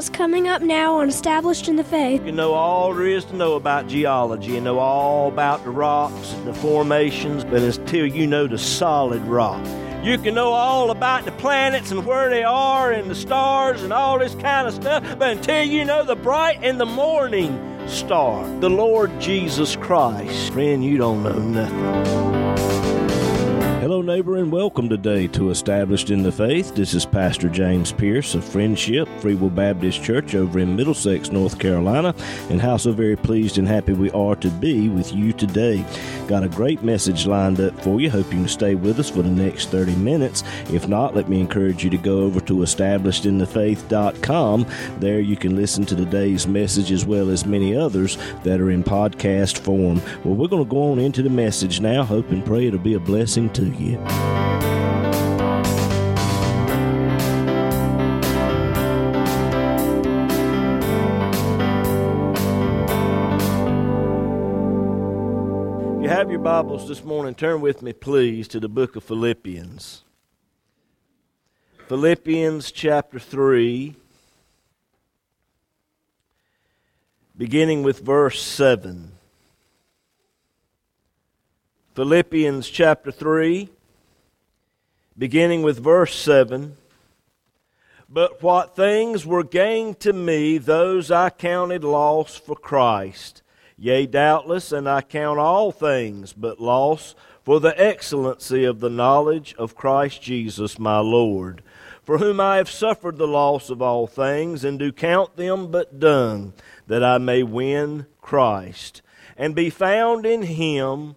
what's coming up now on Established in the Faith. You can know all there is to know about geology. You know all about the rocks and the formations, but until you know the solid rock. You can know all about the planets and where they are and the stars and all this kind of stuff, but until you know the bright and the morning star, the Lord Jesus Christ, friend, you don't know nothing. Neighbor, and welcome today to Established in the Faith. This is Pastor James Pierce of Friendship Free Will Baptist Church over in Middlesex, North Carolina, and how so very pleased and happy we are to be with you today. Got a great message lined up for you. Hope you can stay with us for the next 30 minutes. If not, let me encourage you to go over to establishedinthefaith.com. There you can listen to today's message as well as many others that are in podcast form. Well, we're going to go on into the message now. Hope and pray it'll be a blessing to you. You have your Bibles this morning. Turn with me, please, to the book of Philippians. Philippians chapter 3, beginning with verse 7. Philippians chapter 3, beginning with verse 7. But what things were gained to me, those I counted loss for Christ. Yea, doubtless, and I count all things but loss for the excellency of the knowledge of Christ Jesus my Lord, for whom I have suffered the loss of all things, and do count them but dung, that I may win Christ, and be found in him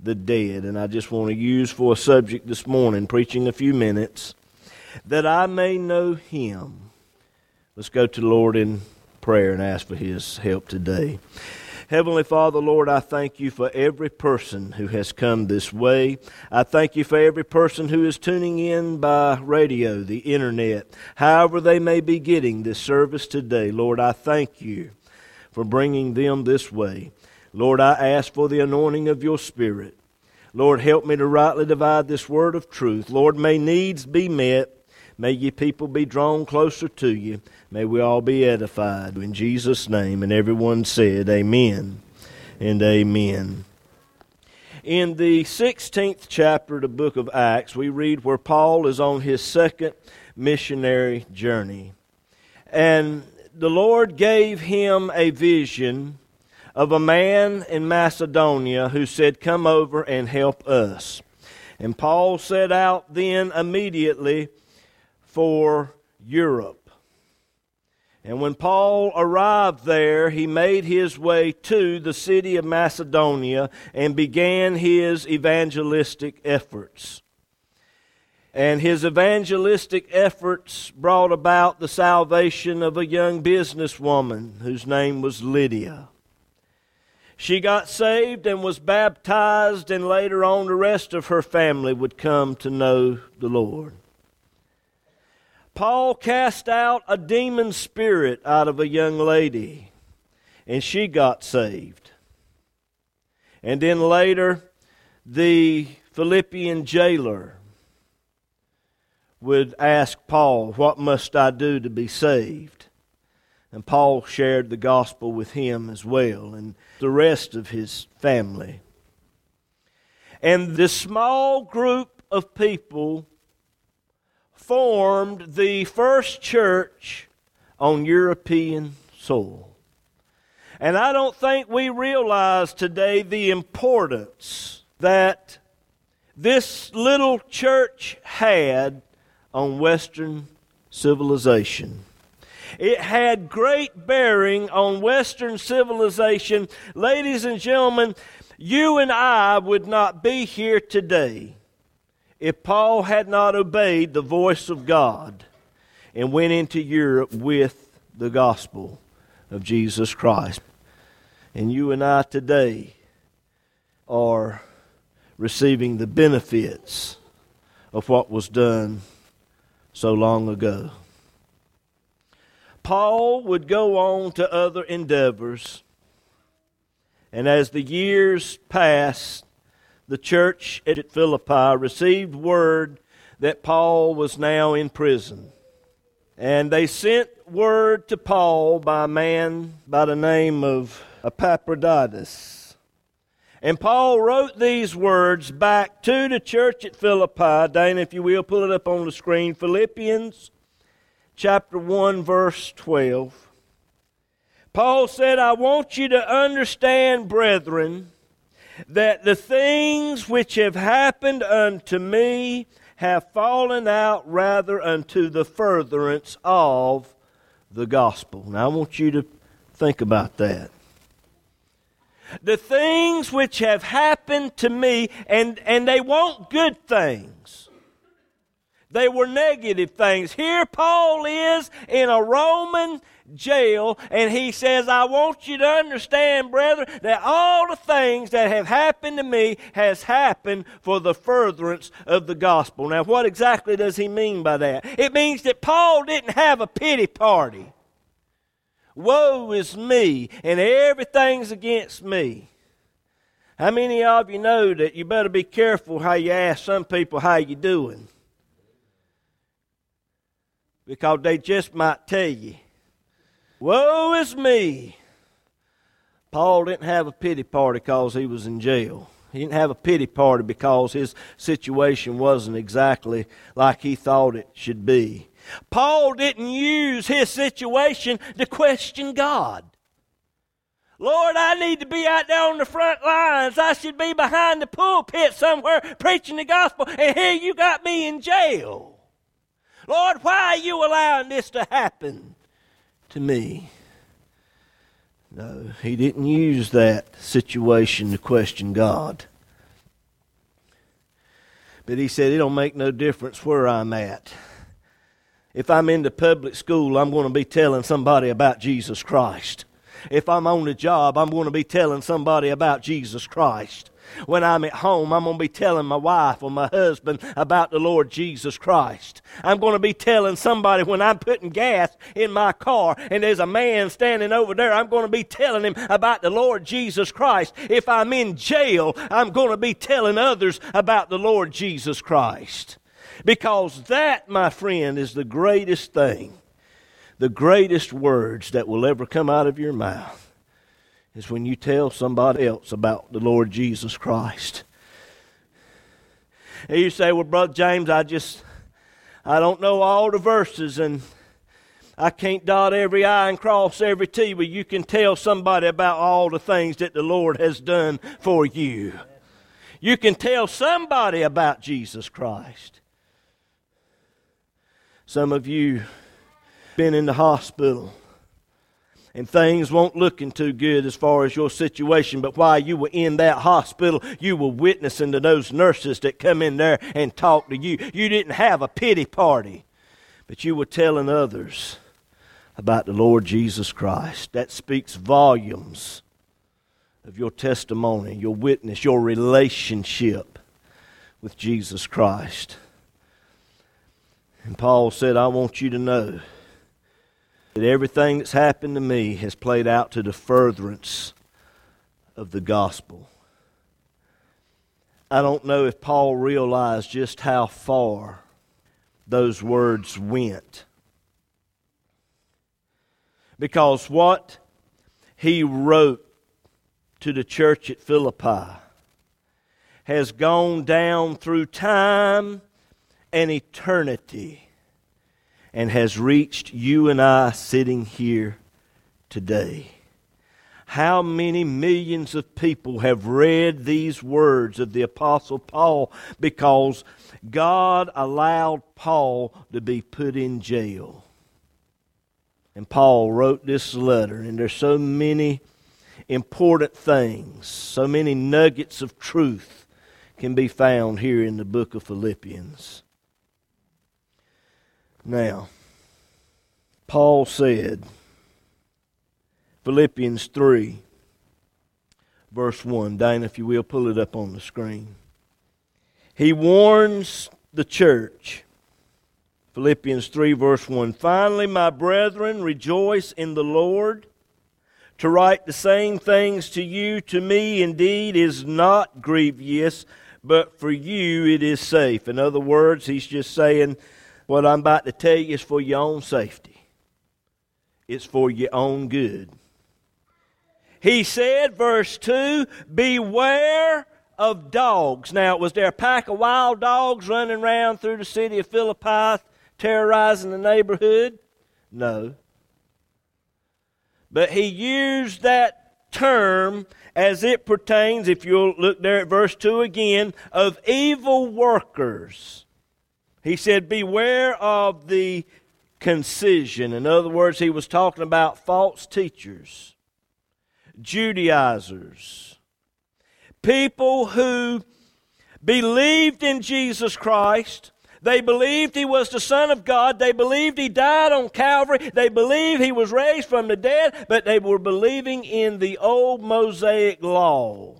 the dead. And I just want to use for a subject this morning, preaching a few minutes, that I may know him. Let's go to the Lord in prayer and ask for his help today. Heavenly Father, Lord, I thank you for every person who has come this way. I thank you for every person who is tuning in by radio, the internet, however they may be getting this service today. Lord, I thank you for bringing them this way. Lord, I ask for the anointing of your Spirit. Lord, help me to rightly divide this word of truth. Lord, may needs be met. May ye people be drawn closer to you. May we all be edified. In Jesus' name. And everyone said, Amen and Amen. In the 16th chapter of the book of Acts, we read where Paul is on his second missionary journey. And the Lord gave him a vision of a man in Macedonia who said, Come over and help us. And Paul set out then immediately for Europe. And when Paul arrived there, he made his way to the city of Macedonia and began his evangelistic efforts. And his evangelistic efforts brought about the salvation of a young businesswoman whose name was Lydia. She got saved and was baptized, and later on, the rest of her family would come to know the Lord. Paul cast out a demon spirit out of a young lady, and she got saved. And then later, the Philippian jailer would ask Paul, What must I do to be saved? And Paul shared the gospel with him as well. And the rest of his family. And this small group of people formed the first church on European soil. And I don't think we realize today the importance that this little church had on Western civilization. It had great bearing on Western civilization. Ladies and gentlemen, you and I would not be here today if Paul had not obeyed the voice of God and went into Europe with the gospel of Jesus Christ. And you and I today are receiving the benefits of what was done so long ago. Paul would go on to other endeavors, and as the years passed, the church at Philippi received word that Paul was now in prison. And they sent word to Paul by a man by the name of Epaphroditus. And Paul wrote these words back to the church at Philippi. Dana, if you will, pull it up on the screen. Philippians chapter 1, verse 12. Paul said, I want you to understand, brethren, that the things which have happened unto me have fallen out rather unto the furtherance of the gospel. Now, I want you to think about that. The things which have happened to me, and, and they weren't good things. They were negative things. Here Paul is in a Roman jail, and he says, I want you to understand, brethren, that all the things that have happened to me has happened for the furtherance of the gospel. Now, what exactly does he mean by that? It means that Paul didn't have a pity party. Woe is me, and everything's against me. How many of you know that you better be careful how you ask some people how you doing? Because they just might tell you. Woe is me. Paul didn't have a pity party because he was in jail. He didn't have a pity party because his situation wasn't exactly like he thought it should be. Paul didn't use his situation to question God. Lord, I need to be out there on the front lines. I should be behind the pulpit somewhere preaching the gospel, and here you got me in jail. Lord, why are you allowing this to happen? to me. No, he didn't use that situation to question God. But he said, it don't make no difference where I'm at. If I'm in the public school, I'm going to be telling somebody about Jesus Christ. If I'm on the job, I'm going to be telling somebody about Jesus Christ. When I'm at home, I'm going to be telling my wife or my husband about the Lord Jesus Christ. I'm going to be telling somebody when I'm putting gas in my car and there's a man standing over there, I'm going to be telling him about the Lord Jesus Christ. If I'm in jail, I'm going to be telling others about the Lord Jesus Christ. Because that, my friend, is the greatest thing, the greatest words that will ever come out of your mouth is when you tell somebody else about the Lord Jesus Christ. And you say, Well, Brother James, I just, I don't know all the verses and I can't dot every I and cross every T, but you can tell somebody about all the things that the Lord has done for you. You can tell somebody about Jesus Christ. Some of you been in the hospital and things won't looking too good as far as your situation. But while you were in that hospital, you were witnessing to those nurses that come in there and talk to you. You didn't have a pity party, but you were telling others about the Lord Jesus Christ. That speaks volumes of your testimony, your witness, your relationship with Jesus Christ. And Paul said, I want you to know that everything that's happened to me has played out to the furtherance of the gospel. I don't know if Paul realized just how far those words went. Because what he wrote to the church at Philippi has gone down through time and eternity and has reached you and I sitting here today. How many millions of people have read these words of the Apostle Paul because God allowed Paul to be put in jail? And Paul wrote this letter, and there's so many important things, so many nuggets of truth can be found here in the book of Philippians. Now, Paul said, Philippians 3, verse 1. Dana, if you will, pull it up on the screen. He warns the church. Philippians 3, verse 1. Finally, my brethren, rejoice in the Lord. To write the same things to you, to me indeed, is not grievous, but for you it is safe. In other words, he's just saying, what I'm about to tell you is for your own safety, it's for your own good. He said, verse 2 Beware of dogs. Now, was there a pack of wild dogs running around through the city of Philippi terrorizing the neighborhood? No. But he used that term as it pertains, if you'll look there at verse 2 again, of evil workers. He said, Beware of the concision. In other words, he was talking about false teachers, Judaizers, people who believed in Jesus Christ they believed he was the Son of God. They believed he died on Calvary. They believed he was raised from the dead, but they were believing in the old Mosaic law.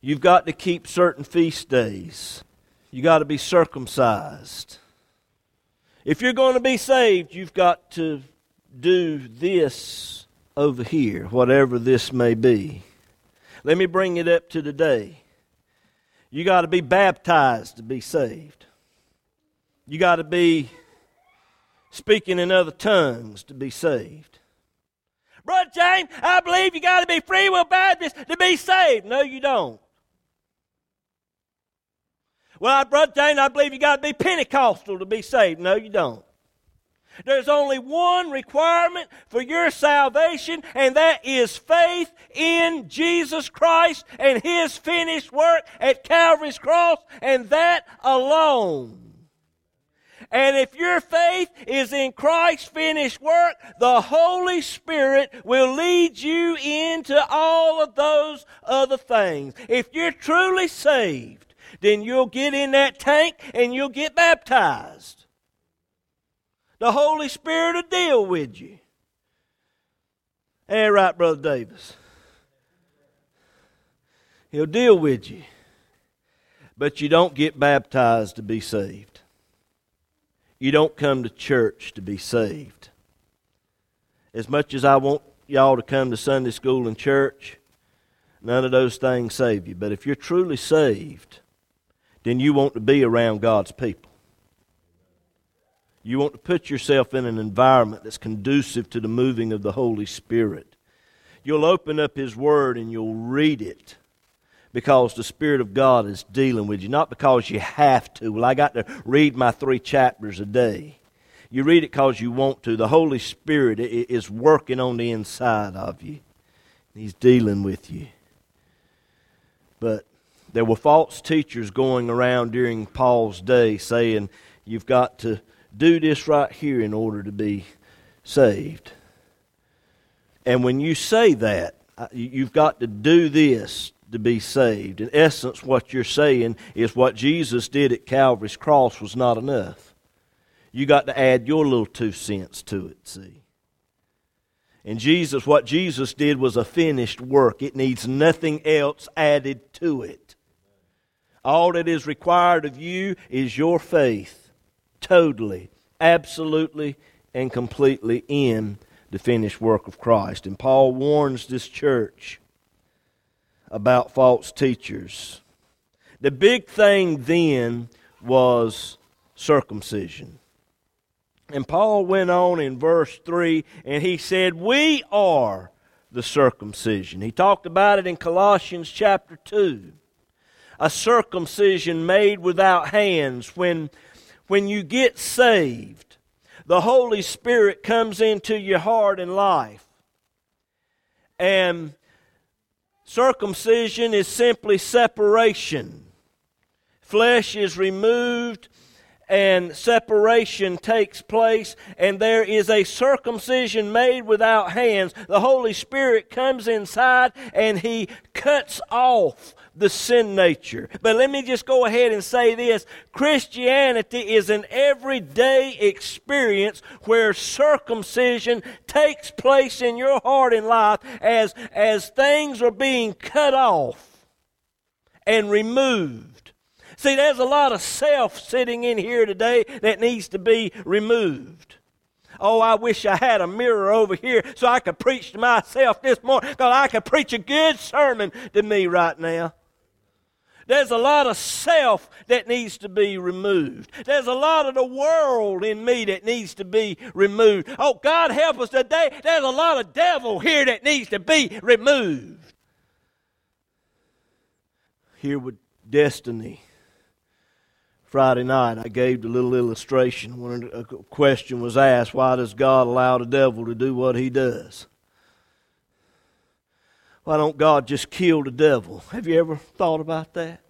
You've got to keep certain feast days, you got to be circumcised. If you're going to be saved, you've got to do this over here, whatever this may be. Let me bring it up to today. You got to be baptized to be saved. You got to be speaking in other tongues to be saved. Brother James, I believe you got to be free will Baptist to be saved. No, you don't. Well, Brother James, I believe you got to be Pentecostal to be saved. No, you don't. There's only one requirement for your salvation, and that is faith in Jesus Christ and His finished work at Calvary's cross, and that alone. And if your faith is in Christ's finished work, the Holy Spirit will lead you into all of those other things. If you're truly saved, then you'll get in that tank and you'll get baptized. The Holy Spirit will deal with you. Hey, right, Brother Davis. He'll deal with you. But you don't get baptized to be saved. You don't come to church to be saved. As much as I want y'all to come to Sunday school and church, none of those things save you. But if you're truly saved, then you want to be around God's people. You want to put yourself in an environment that's conducive to the moving of the Holy Spirit. You'll open up His Word and you'll read it because the Spirit of God is dealing with you, not because you have to. Well, I got to read my three chapters a day. You read it because you want to. The Holy Spirit is working on the inside of you, He's dealing with you. But there were false teachers going around during Paul's day saying, You've got to do this right here in order to be saved. And when you say that, uh, you've got to do this to be saved. In essence, what you're saying is what Jesus did at Calvary's cross was not enough. You got to add your little two cents to it, see. And Jesus, what Jesus did was a finished work. It needs nothing else added to it. All that is required of you is your faith, totally, absolutely, and completely in the finished work of Christ. And Paul warns this church about false teachers. The big thing then was circumcision. And Paul went on in verse 3 and he said, We are the circumcision. He talked about it in Colossians chapter 2. A circumcision made without hands. When, when you get saved, the Holy Spirit comes into your heart and life. And Circumcision is simply separation. Flesh is removed and separation takes place, and there is a circumcision made without hands. The Holy Spirit comes inside and He cuts off the sin nature. But let me just go ahead and say this Christianity is an everyday experience where circumcision takes place in your heart and life as, as things are being cut off and removed. See, there's a lot of self sitting in here today that needs to be removed. Oh, I wish I had a mirror over here so I could preach to myself this morning because I could preach a good sermon to me right now. There's a lot of self that needs to be removed. There's a lot of the world in me that needs to be removed. Oh, God help us today. There's a lot of devil here that needs to be removed. Here with destiny Friday night, I gave a little illustration when a question was asked why does God allow the devil to do what he does? Why don't God just kill the devil? Have you ever thought about that?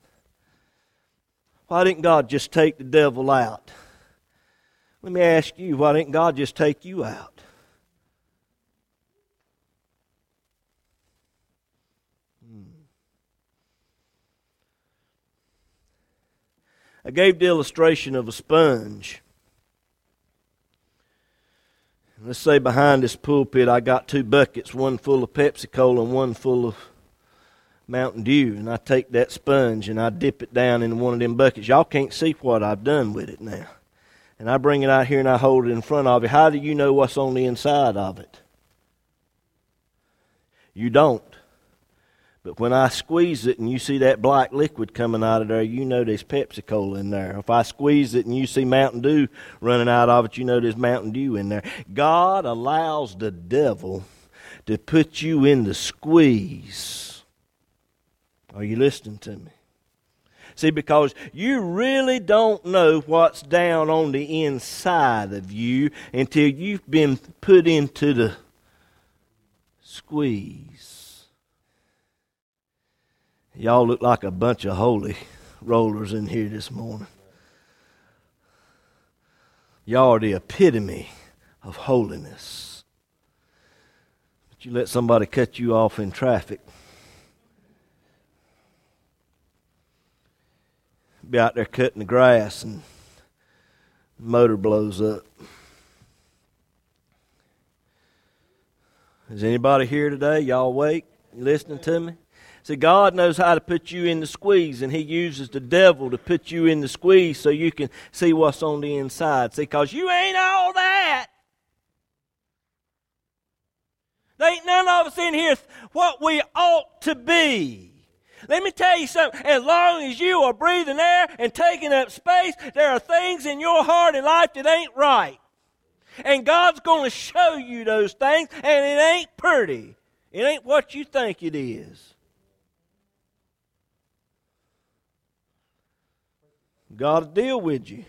Why didn't God just take the devil out? Let me ask you, why didn't God just take you out? Hmm. I gave the illustration of a sponge. Let's say behind this pulpit I got two buckets, one full of Pepsi Cola and one full of Mountain Dew, and I take that sponge and I dip it down in one of them buckets. Y'all can't see what I've done with it now. And I bring it out here and I hold it in front of you. How do you know what's on the inside of it? You don't. But when I squeeze it and you see that black liquid coming out of there, you know there's Pepsi Cola in there. If I squeeze it and you see Mountain Dew running out of it, you know there's Mountain Dew in there. God allows the devil to put you in the squeeze. Are you listening to me? See, because you really don't know what's down on the inside of you until you've been put into the squeeze. Y'all look like a bunch of holy rollers in here this morning. Y'all are the epitome of holiness. But you let somebody cut you off in traffic. Be out there cutting the grass and the motor blows up. Is anybody here today? Y'all awake? Listening to me? See, God knows how to put you in the squeeze, and He uses the devil to put you in the squeeze so you can see what's on the inside. See, because you ain't all that. There ain't none of us in here what we ought to be. Let me tell you something. As long as you are breathing air and taking up space, there are things in your heart and life that ain't right. And God's going to show you those things, and it ain't pretty. It ain't what you think it is. God will deal with you.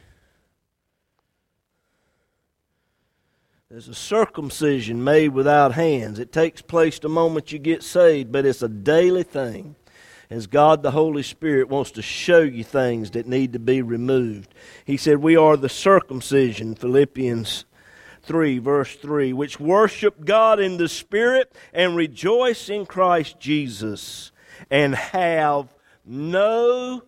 There's a circumcision made without hands. It takes place the moment you get saved, but it's a daily thing. As God the Holy Spirit wants to show you things that need to be removed. He said, We are the circumcision, Philippians 3, verse 3, which worship God in the Spirit and rejoice in Christ Jesus and have no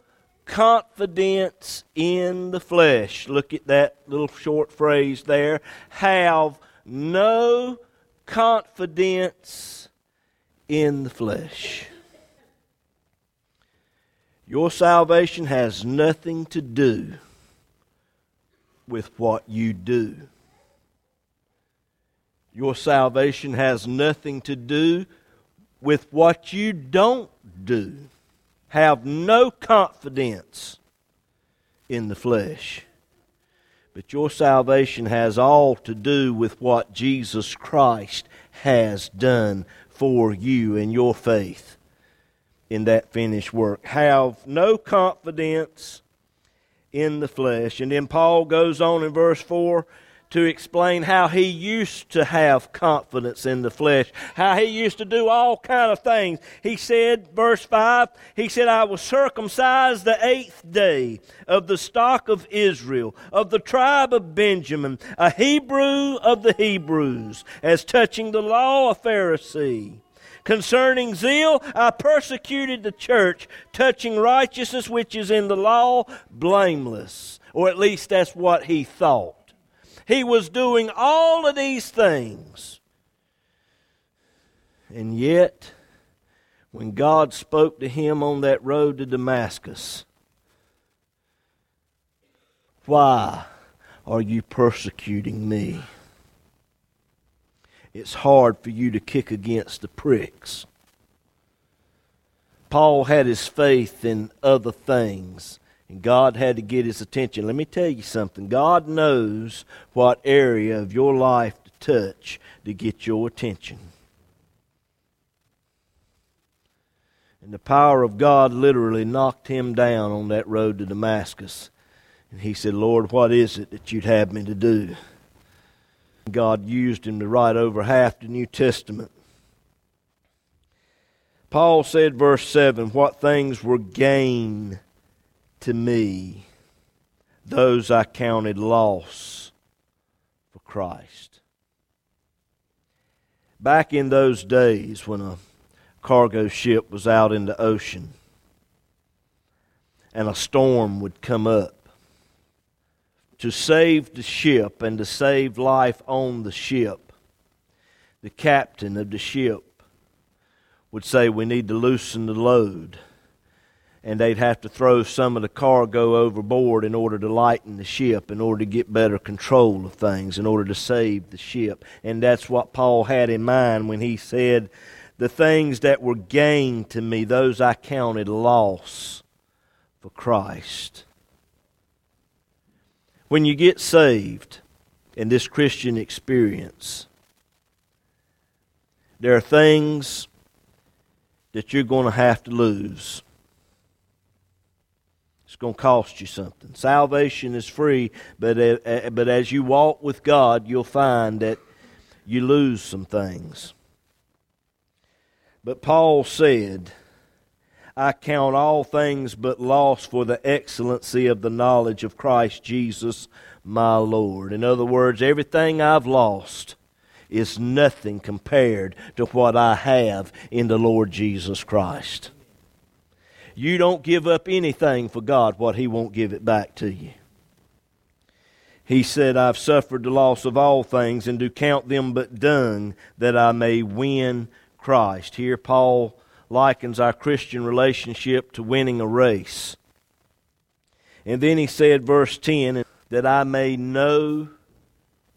confidence in the flesh. Look at that little short phrase there. Have no confidence in the flesh. Your salvation has nothing to do with what you do. Your salvation has nothing to do with what you don't do have no confidence in the flesh. But your salvation has all to do with what Jesus Christ has done for you and your faith in that finished work. Have no confidence in the flesh. And then Paul goes on in verse 4 to explain how he used to have confidence in the flesh, how he used to do all kind of things. He said, verse 5, he said, I was circumcised the eighth day of the stock of Israel, of the tribe of Benjamin, a Hebrew of the Hebrews, as touching the law, a Pharisee Concerning zeal, I persecuted the church, touching righteousness which is in the law, blameless. Or at least that's what he thought. He was doing all of these things. And yet, when God spoke to him on that road to Damascus, why are you persecuting me? It's hard for you to kick against the pricks. Paul had his faith in other things, and God had to get his attention. Let me tell you something God knows what area of your life to touch to get your attention. And the power of God literally knocked him down on that road to Damascus. And he said, Lord, what is it that you'd have me to do? God used him to write over half the New Testament. Paul said, verse 7 What things were gain to me, those I counted loss for Christ. Back in those days when a cargo ship was out in the ocean and a storm would come up, to save the ship and to save life on the ship, the captain of the ship would say, We need to loosen the load. And they'd have to throw some of the cargo overboard in order to lighten the ship, in order to get better control of things, in order to save the ship. And that's what Paul had in mind when he said, The things that were gain to me, those I counted loss for Christ. When you get saved in this Christian experience, there are things that you're going to have to lose. It's going to cost you something. Salvation is free, but, uh, but as you walk with God, you'll find that you lose some things. But Paul said, I count all things but loss for the excellency of the knowledge of Christ Jesus my Lord. In other words, everything I've lost is nothing compared to what I have in the Lord Jesus Christ. You don't give up anything for God, what He won't give it back to you. He said, I've suffered the loss of all things and do count them but dung that I may win Christ. Here, Paul likens our Christian relationship to winning a race. And then he said, verse 10, that I may know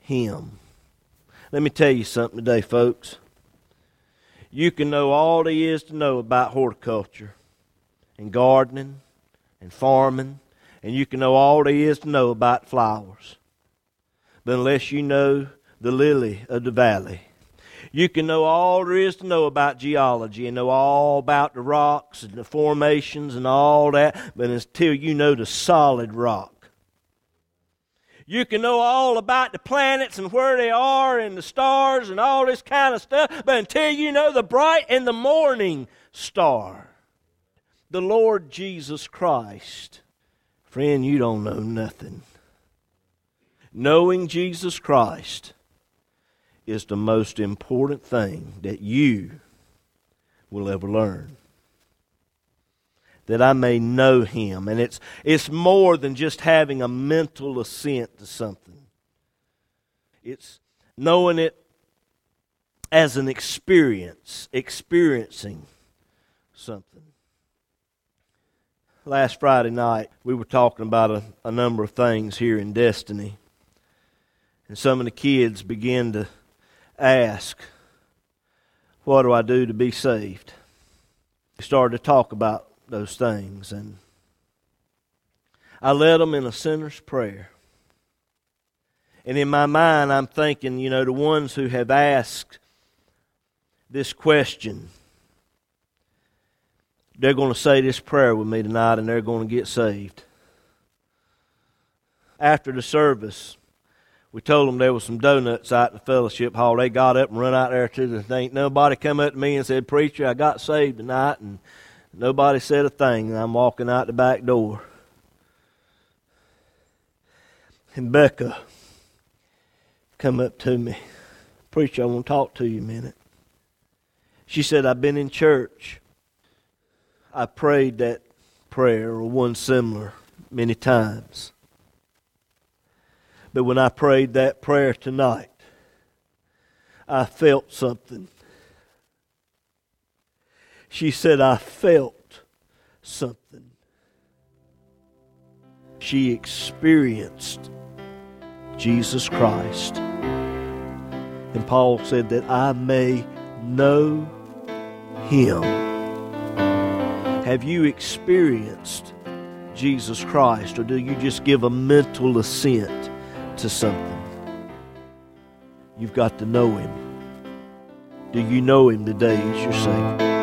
him. Let me tell you something today, folks. You can know all there is to know about horticulture and gardening and farming, and you can know all there is to know about flowers. But unless you know the lily of the valley, you can know all there is to know about geology and know all about the rocks and the formations and all that, but until you know the solid rock. You can know all about the planets and where they are and the stars and all this kind of stuff, but until you know the bright and the morning star, the Lord Jesus Christ, friend, you don't know nothing. Knowing Jesus Christ is the most important thing that you will ever learn. That I may know him. And it's, it's more than just having a mental assent to something, it's knowing it as an experience, experiencing something. Last Friday night, we were talking about a, a number of things here in Destiny. And some of the kids began to ask, What do I do to be saved? We started to talk about those things, and I led them in a sinner's prayer. And in my mind, I'm thinking, you know, the ones who have asked this question, they're going to say this prayer with me tonight and they're going to get saved. After the service, we told them there was some donuts out in the fellowship hall. They got up and run out there to the thing. Nobody come up to me and said, Preacher, I got saved tonight. And nobody said a thing. And I'm walking out the back door. And Becca come up to me. Preacher, I want to talk to you a minute. She said, I've been in church. I prayed that prayer or one similar many times. But when I prayed that prayer tonight, I felt something. She said, I felt something. She experienced Jesus Christ. And Paul said that I may know him. Have you experienced Jesus Christ, or do you just give a mental assent to something? You've got to know him. Do you know him today as your Savior?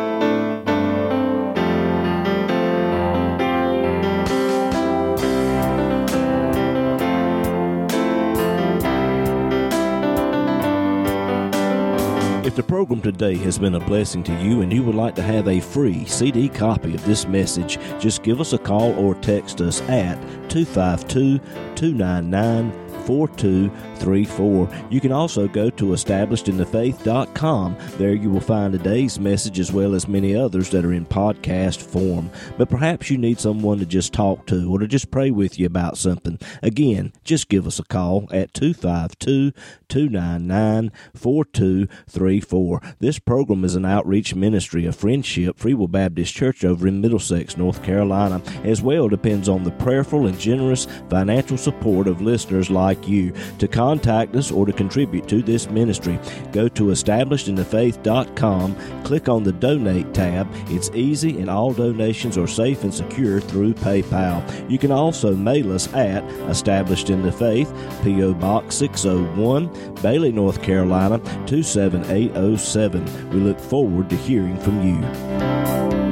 Program today has been a blessing to you and you would like to have a free CD copy of this message, just give us a call or text us at 252 299 4234. You can also go to establishedinthefaith.com. There you will find today's message as well as many others that are in podcast form. But perhaps you need someone to just talk to or to just pray with you about something. Again, just give us a call at 252 299 4234. This program is an outreach ministry of Friendship Free Will Baptist Church over in Middlesex, North Carolina. As well depends on the prayerful and generous financial support of listeners like you. To contact us or to contribute to this ministry, go to establishedinthefaith.com, click on the donate tab. It's easy and all donations are safe and secure through PayPal. You can also mail us at Established in the Faith, P.O. Box 601, Bailey, North Carolina 27807. We look forward to hearing from you.